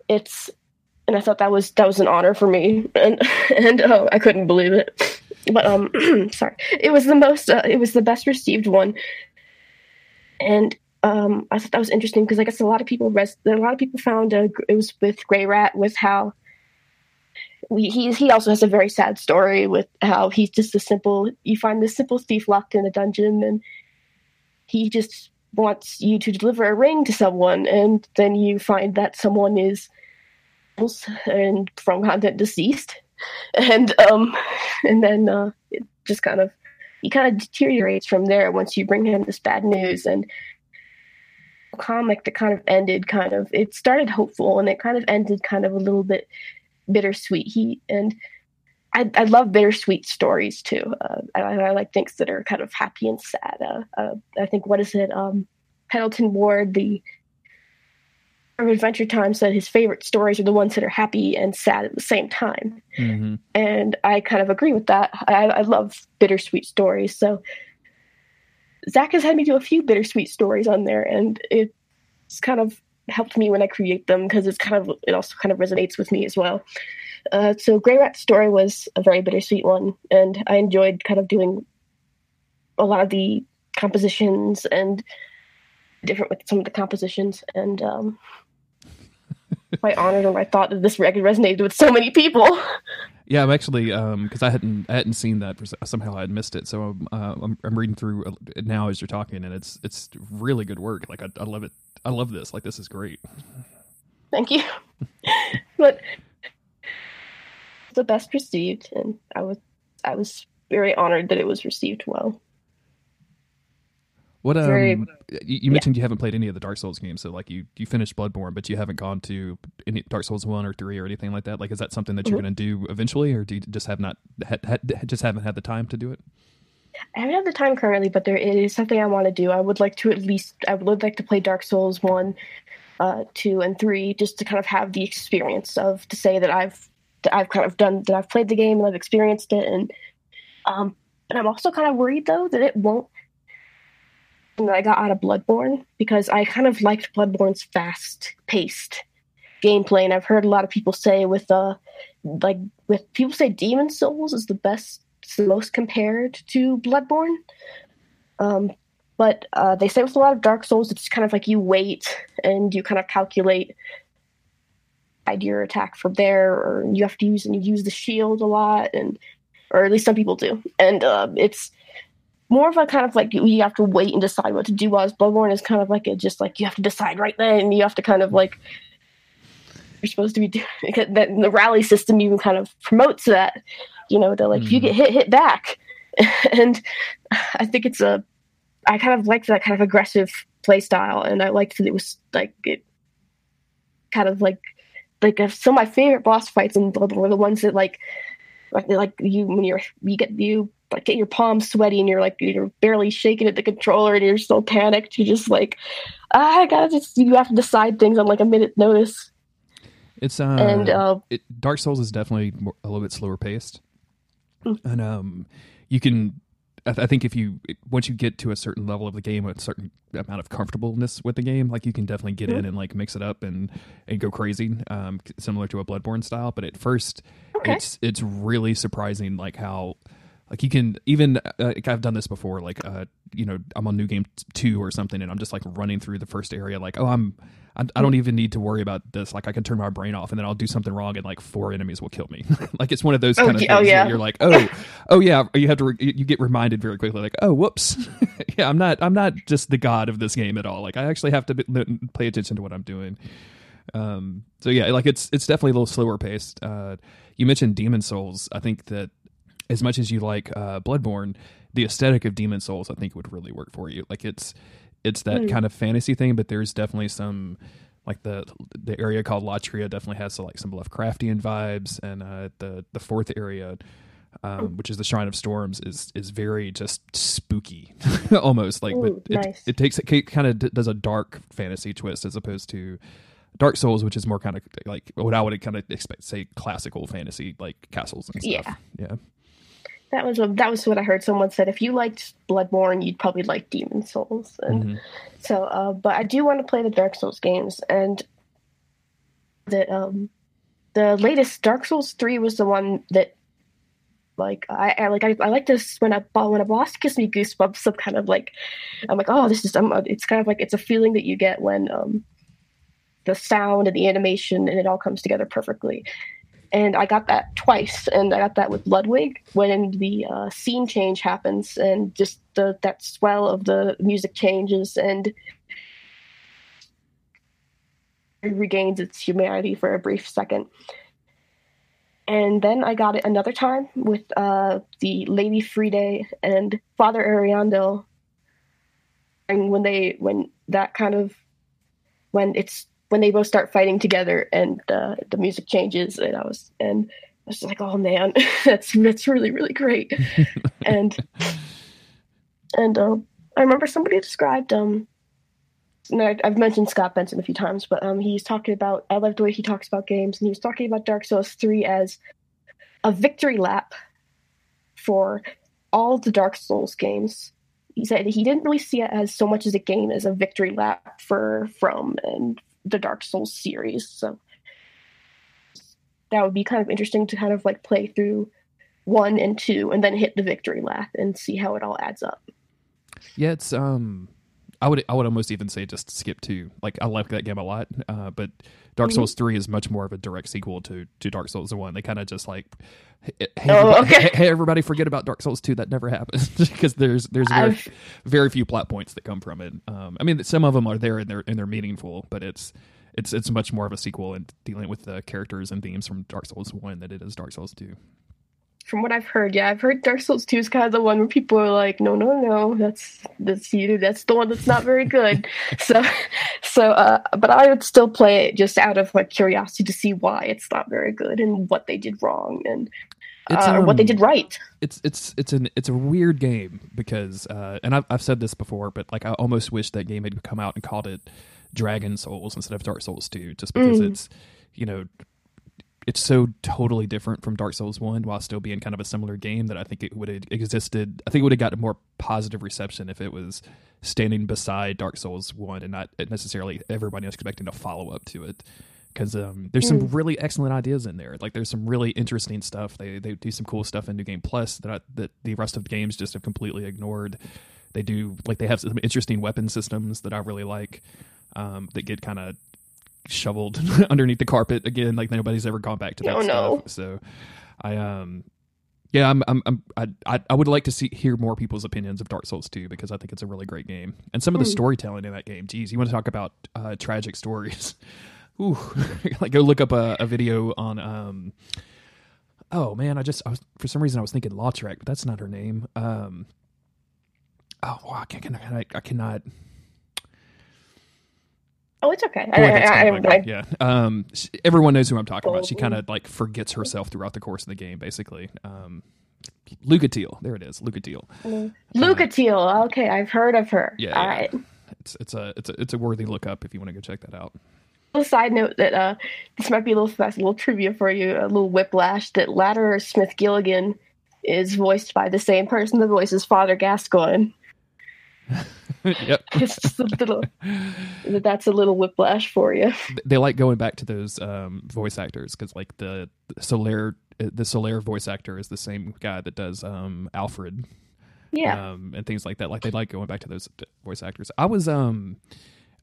It's and I thought that was that was an honor for me, and and oh, I couldn't believe it. But um, sorry, it was the most uh, it was the best received one, and um, I thought that was interesting because I guess a lot of people res- a lot of people found uh, it was with Greirat with how we, he he also has a very sad story with how he's just a simple you find this simple thief locked in a dungeon and he just wants you to deliver a ring to someone and then you find that someone is and from content deceased. And um and then uh, it just kind of he kind of deteriorates from there once you bring him this bad news. And comic that kind of ended kind of it started hopeful and it kind of ended kind of a little bit bittersweet. He and i, I love bittersweet stories too. Uh, I, I, like things that are kind of happy and sad. Uh, uh, i think what is it? Um pendleton ward the of Adventure Time said his favorite stories are the ones that are happy and sad at the same time. Mm-hmm. And I kind of agree with that. I, I, love bittersweet stories. So Zach has had me do a few bittersweet stories on there, and it's kind of helped me when I create them because it's kind of it also kind of resonates with me as well. Uh, so Greirat's story was a very bittersweet one, and I enjoyed kind of doing a lot of the compositions and different with some of the compositions and um, quite honored when I thought that this record resonated with so many people. Yeah, I'm actually because um, I hadn't I hadn't seen that for, somehow I had missed it. So I'm, uh, I'm, I'm reading through it now as you're talking, and it's it's really good work. Like I, I love it. I love this. Like this is great. Thank you. but the best received, and I was I was very honored that it was received well. What um, Very, you, you, mentioned yeah. you haven't played any of the Dark Souls games, so like you you finished Bloodborne, but you haven't gone to any Dark Souls one or three or anything like that. Like, is that something that you're mm-hmm. going to do eventually, or do you just have not had, had, just haven't had the time to do it? I haven't had the time currently, but there is something I want to do. I would like to at least I would like to play Dark Souls one, uh, two, and three, just to kind of have the experience of to say that I've that I've kind of done that I've played the game and I've experienced it, and um, and I'm also kind of worried though that it won't that I got out of Bloodborne because I kind of liked Bloodborne's fast paced gameplay, and I've heard a lot of people say with uh like with people say Demon Souls is the best, the most compared to Bloodborne. Um, but uh, they say with a lot of Dark Souls, it's kind of like you wait and you kind of calculate your attack from there, or you have to use and you use the shield a lot, and or at least some people do, and uh, it's more of a kind of like you have to wait and decide what to do. Whereas Bloodborne is kind of like a just like you have to decide right then, and you have to kind of like you're supposed to be doing that. The rally system even kind of promotes that. You know, they're like mm. if you get mm. hit, hit back, and I think it's a. I kind of liked that kind of aggressive play style, and I liked that it was like it kind of like like some of my favorite boss fights in Bloodborne were the ones that like like like you when you're you get you like get your palms sweaty and you're like you're barely shaking at the controller and you're so panicked. You're just like ah, I gotta just you have to decide things on like a minute notice. It's uh, and uh, it, Dark Souls is definitely more, a little bit slower paced, mm. and um, you can. I, th- I think if you once you get to a certain level of the game, a certain amount of comfortableness with the game, like you can definitely get mm. in and like mix it up and and go crazy, um, similar to a Bloodborne style. But at first, okay. it's it's really surprising like how like you can even uh, like I've done this before. Like uh, you know, I'm on new game two or something, and I'm just like running through the first area. Like, oh, I'm I, I don't even need to worry about this. Like, I can turn my brain off, and then I'll do something wrong, and like four enemies will kill me. like it's one of those oh, kind of oh, things yeah. you're like, oh, oh yeah. You have to re- you get reminded very quickly, like, oh, whoops, yeah, I'm not I'm not just the god of this game at all. Like, I actually have to be, pay attention to what I'm doing. Um, so yeah, like it's it's definitely a little slower paced. Uh, you mentioned Demon Souls. I think that as much as you like uh, Bloodborne, the aesthetic of Demon Souls, I think, would really work for you. Like it's it's that mm. kind of fantasy thing, but there's definitely some like the the area called Latria definitely has some, like some Lovecraftian vibes, and uh, the the fourth area. Um, which is the Shrine of Storms, is is very just spooky, almost like. Ooh, but nice. it, it takes it kind of does a dark fantasy twist as opposed to Dark Souls, which is more kind of like what I would kind of expect, say, classical fantasy like castles and stuff. Yeah, yeah. That was a, that was what I heard. Someone said if you liked Bloodborne, you'd probably like Demon Souls, and mm-hmm. so. Uh, but I do want to play the Dark Souls games, and the um, the latest Dark Souls three was the one that, like, I, I like I, I like this when a when a boss gives me goosebumps. Some kind of like, I'm like, oh, this is. I'm, it's kind of like it's a feeling that you get when um, the sound and the animation and it all comes together perfectly and I got that twice, and I got that with Ludwig when the uh, scene change happens, and just the that swell of the music changes, and it regains its humanity for a brief second. And then I got it another time with uh, the Lady Friede and Father Ariandel, and when they when that kind of when it's when they both start fighting together and uh, the music changes and I was and I was like, oh man, that's that's really really great. and and uh, I remember somebody described um, and I, have mentioned Scott Benson a few times, but um, he's talking about I love the way he talks about games, and he was talking about Dark Souls three as a victory lap for all the Dark Souls games. He said he didn't really see it as so much as a game as a victory lap for From and the Dark Souls series. So that would be kind of interesting to kind of like play through one and two and then hit the victory lap and see how it all adds up. Yeah, it's um I would I would almost even say just skip two. Like I like that game a lot, uh, but Dark Souls mm-hmm. three is much more of a direct sequel to to Dark Souls one. They kind of just like, hey, oh, okay. hey, everybody, forget about Dark Souls two. That never happened because there's there's very, very few plot points that come from it. Um, I mean, some of them are there and they're and they're meaningful, but it's it's it's much more of a sequel and dealing with the characters and themes from Dark Souls one than it is Dark Souls two from what I've heard, yeah, I've heard Dark Souls 2 is kind of the one where people are like, no, no, no, that's that's you, that's the one that's not very good. so, so, uh, but I would still play it just out of like curiosity to see why it's not very good and what they did wrong and uh, um, what they um, did right. It's it's it's an it's a weird game because, uh, and I've I've said this before, but like I almost wish that game had come out and called it Dragon Souls instead of Dark Souls 2, just because mm. it's you know it's so totally different from Dark Souls One, while still being kind of a similar game that I think it would have existed. I think it would have got a more positive reception if it was standing beside Dark Souls One and not necessarily everybody was expecting to follow up to it. Because um, there's some mm. really excellent ideas in there. Like there's some really interesting stuff. They they do some cool stuff in New Game Plus that I, that the rest of the games just have completely ignored. They do like they have some interesting weapon systems that I really like. Um, that get kind of shoveled underneath the carpet again. Like nobody's ever gone back to that oh, stuff. No. So I um yeah, I'm, I'm, I'm I, I would like to see hear more people's opinions of Dark Souls 2 because I think it's a really great game. And some of the mm. storytelling in that game, geez, you want to talk about uh, tragic stories? Ooh, like go look up a, a, video on. um Oh man, I just I was for some reason I was thinking Lautrec, but that's not her name. Um, oh, wow, I, can, I, I cannot. Oh, it's okay. I, I, I, yeah. Um, everyone knows who I'm talking about. She kind of like forgets herself throughout the course of the game, basically. Um, Lucatiel. There it is. Lucatiel. Uh, Lucatiel. Okay, I've heard of her. Yeah. All yeah. right. It's it's a it's a it's a worthy look up if you want to go check that out. A side note that uh, this might be a little fast, a little trivia for you, a little whiplash. That Ladder Smith Gilligan is voiced by the same person that voices Father Gascoigne. yep. it's just a little. That's a little whiplash for you. They like going back to those um, voice actors because, like the, Solaire, the Solaire voice actor is the same guy that does um, Alfred. Yeah. Um, and things like that. Like they like going back to those voice actors. I was um.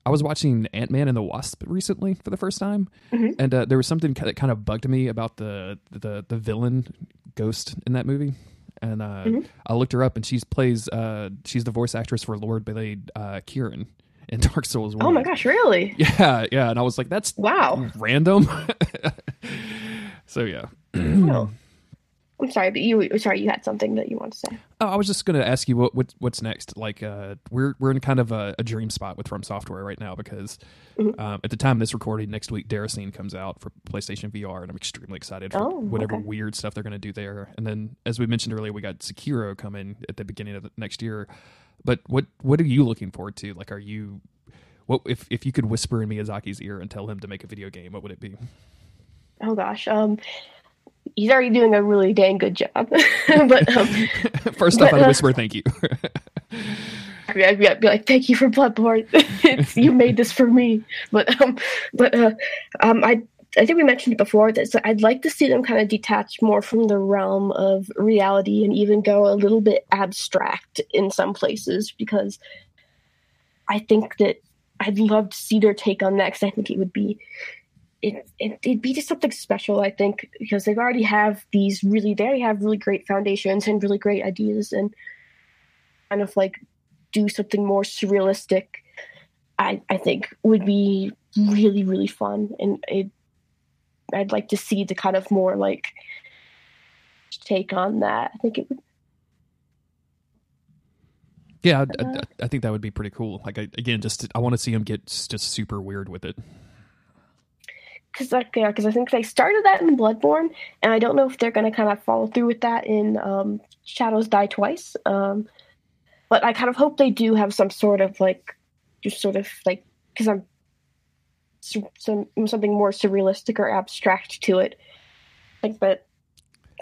I was watching Ant Man and the Wasp recently for the first time, mm-hmm. and uh, there was something that kind of bugged me about the the the villain ghost in that movie and uh, mm-hmm. I looked her up, and she's plays uh, she's the voice actress for Lord Blade uh, Ciaran in Dark Souls. 1. Oh my gosh, really? Yeah, yeah. And I was like, that's wow, random. so yeah. I'm sorry, but you sorry you had something that you want to say. Oh, I was just going to ask you what, what, what's next. Like, uh, we're we're in kind of a, a, dream spot with From Software right now because mm-hmm. um, at the time of this recording, next week Déraciné comes out for PlayStation VR, and I'm extremely excited for oh, whatever okay. weird stuff they're going to do there. And then, as we mentioned earlier, we got Sekiro coming at the beginning of the next year. But what what are you looking forward to? Like, are you what if if you could whisper in Miyazaki's ear and tell him to make a video game? What would it be? Oh gosh, um, he's already doing a really dang good job. but um, first off, I uh, whisper thank you. I'd be, I'd be, like, "Thank you for Bloodborne. you made this for me." But um, but uh, um, I I think we mentioned before that so I'd like to see them kind of detach more from the realm of reality and even go a little bit abstract in some places because I think that I'd love to see their take on that because I think it would be it, it would be just something special, I think, because they already have these really they already have really great foundations and really great ideas, and kind of like do something more surrealistic. I I think would be really really fun, and it I'd like to see the kind of more like take on that. I think it would. Yeah, I, I, uh, I think that would be pretty cool. Like, I, again, just I want to see him get just super weird with it because like yeah, because I think they started that in Bloodborne, and I don't know if they're going to kind of follow through with that in um, Shadows Die Twice. Um, but I kind of hope they do have some sort of like, just sort of like, because I'm some something more surrealistic or abstract to it. Like, but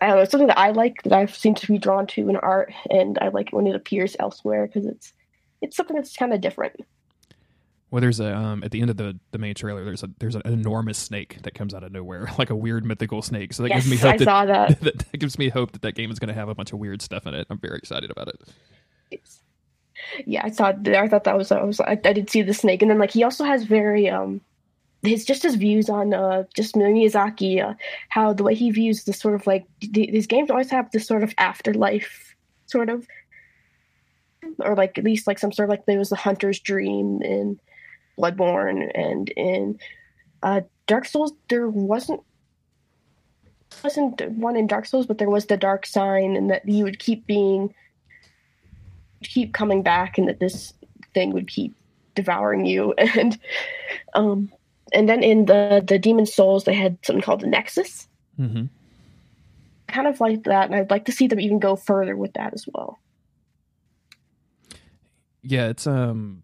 I don't know, something that I like that I've seemed to be drawn to in art, and I like when it appears elsewhere because it's it's something that's kind of different. Well, there's a um, at the end of the, the main trailer. There's a there's an enormous snake that comes out of nowhere, like a weird mythical snake. So that yes, gives me hope. I that, saw that. that. that. gives me hope that that game is going to have a bunch of weird stuff in it. I'm very excited about it. yeah, I saw. I thought that was. I was. I, I did see the snake, and then like he also has very um, his just his views on uh just Miyazaki, uh, how the way he views the sort of like th- these games always have this sort of afterlife sort of, or like at least like some sort of like there was the hunter's dream in Bloodborne and in uh Dark Souls. There wasn't wasn't one in Dark Souls, but there was the dark sign, and that you would keep being keep coming back and that this thing would keep devouring you and um and then in the the demon souls they had something called the nexus Mm-hmm. kind of like that and i'd like to see them even go further with that as well Yeah, it's um,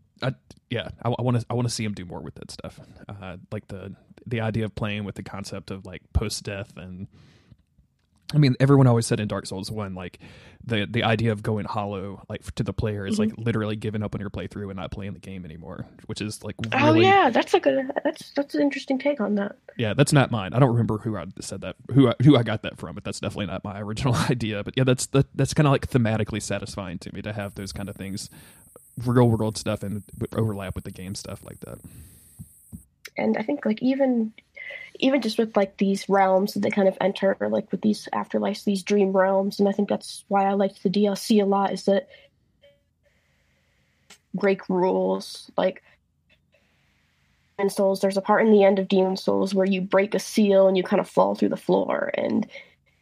yeah, I want to I want to see him do more with that stuff. Uh, like the the idea of playing with the concept of like post death and. I mean, everyone always said in Dark Souls one, like the the idea of going hollow, like to the player, is like literally giving up on your playthrough and not playing the game anymore, which is like really, oh yeah that's like a that's that's an interesting take on that yeah, that's not mine. I don't remember who I said that, who I, who I got that from, but that's definitely not my original idea. But yeah, that's that, that's kind of like thematically satisfying to me to have those kind of things, real world stuff, and overlap with the game stuff like that. and i think like even even just with like these realms that they kind of enter like with these afterlives these dream realms and i think that's why i liked the dlc a lot is that break rules like demon souls there's a part in the end of demon souls where you break a seal and you kind of fall through the floor and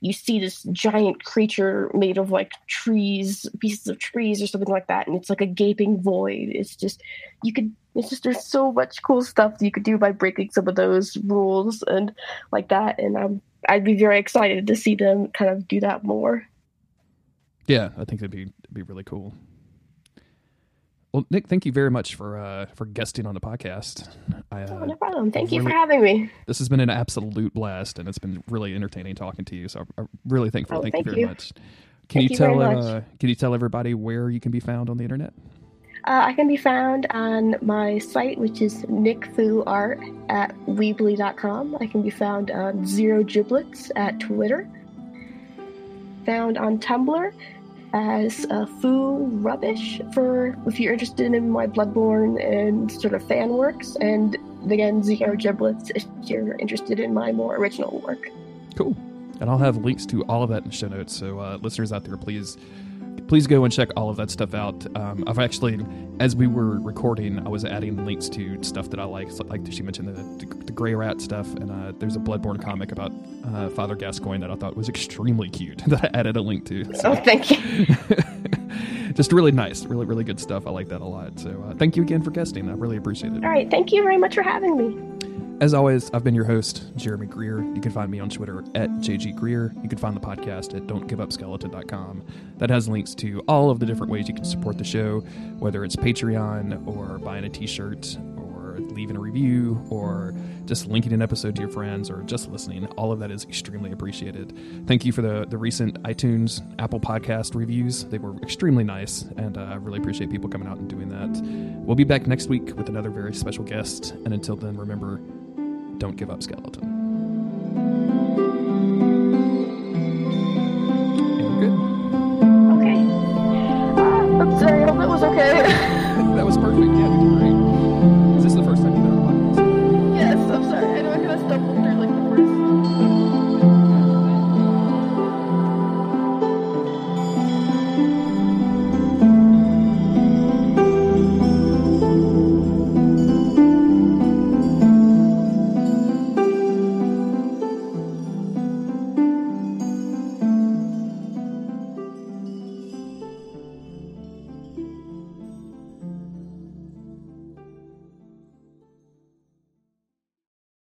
you see this giant creature made of like trees pieces of trees or something like that and it's like a gaping void it's just you could it's just there's so much cool stuff that you could do by breaking some of those rules and like that and um, i'd be very excited to see them kind of do that more Yeah, I think it'd be be really cool. Well, Nick, thank you very much for uh, for guesting on the podcast. I, oh, uh, no problem thank you for having me this has been an absolute blast, and it's been really entertaining talking to you. So I'm really thankful. Oh, thank, thank you very you. much. Can Thank you tell uh, Can you tell everybody where you can be found on the internet? uh, i can be found on my site which is nickfuart at weebly.com i can be found on zero giblets at twitter found on tumblr as uh, foo rubbish for if you're interested in my bloodborne and sort of fan works and again zero giblets if you're interested in my more original work Cool. And I'll have links to all of that in the show notes. So uh, listeners out there, please please go and check all of that stuff out. Um, I've actually, as we were recording, I was adding links to stuff that I like. So, like she mentioned the, the, the Greirat stuff, and uh, there's a Bloodborne comic about uh, Father Gascoigne that I thought was extremely cute that I added a link to. So oh thank you just really nice, really really good stuff. I like that a lot. So uh, thank you again for guesting. I really appreciate it. all right thank you very much for having me As always, I've been your host, Jeremy Greer. You can find me on Twitter at JG Greer. You can find the podcast at don'tgiveupskeleton.com. That has links to all of the different ways you can support the show, whether it's Patreon or buying a t shirt or leaving a review or just linking an episode to your friends or just listening. All of that is extremely appreciated. Thank you for the, the recent iTunes, Apple Podcast reviews. They were extremely nice, and uh, I really appreciate people coming out and doing that. We'll be back next week with another very special guest. And until then, remember don't give up, skeleton. And we're good. okay uh, i'm sorry i hope that was okay That was perfect. Yeah, we did great.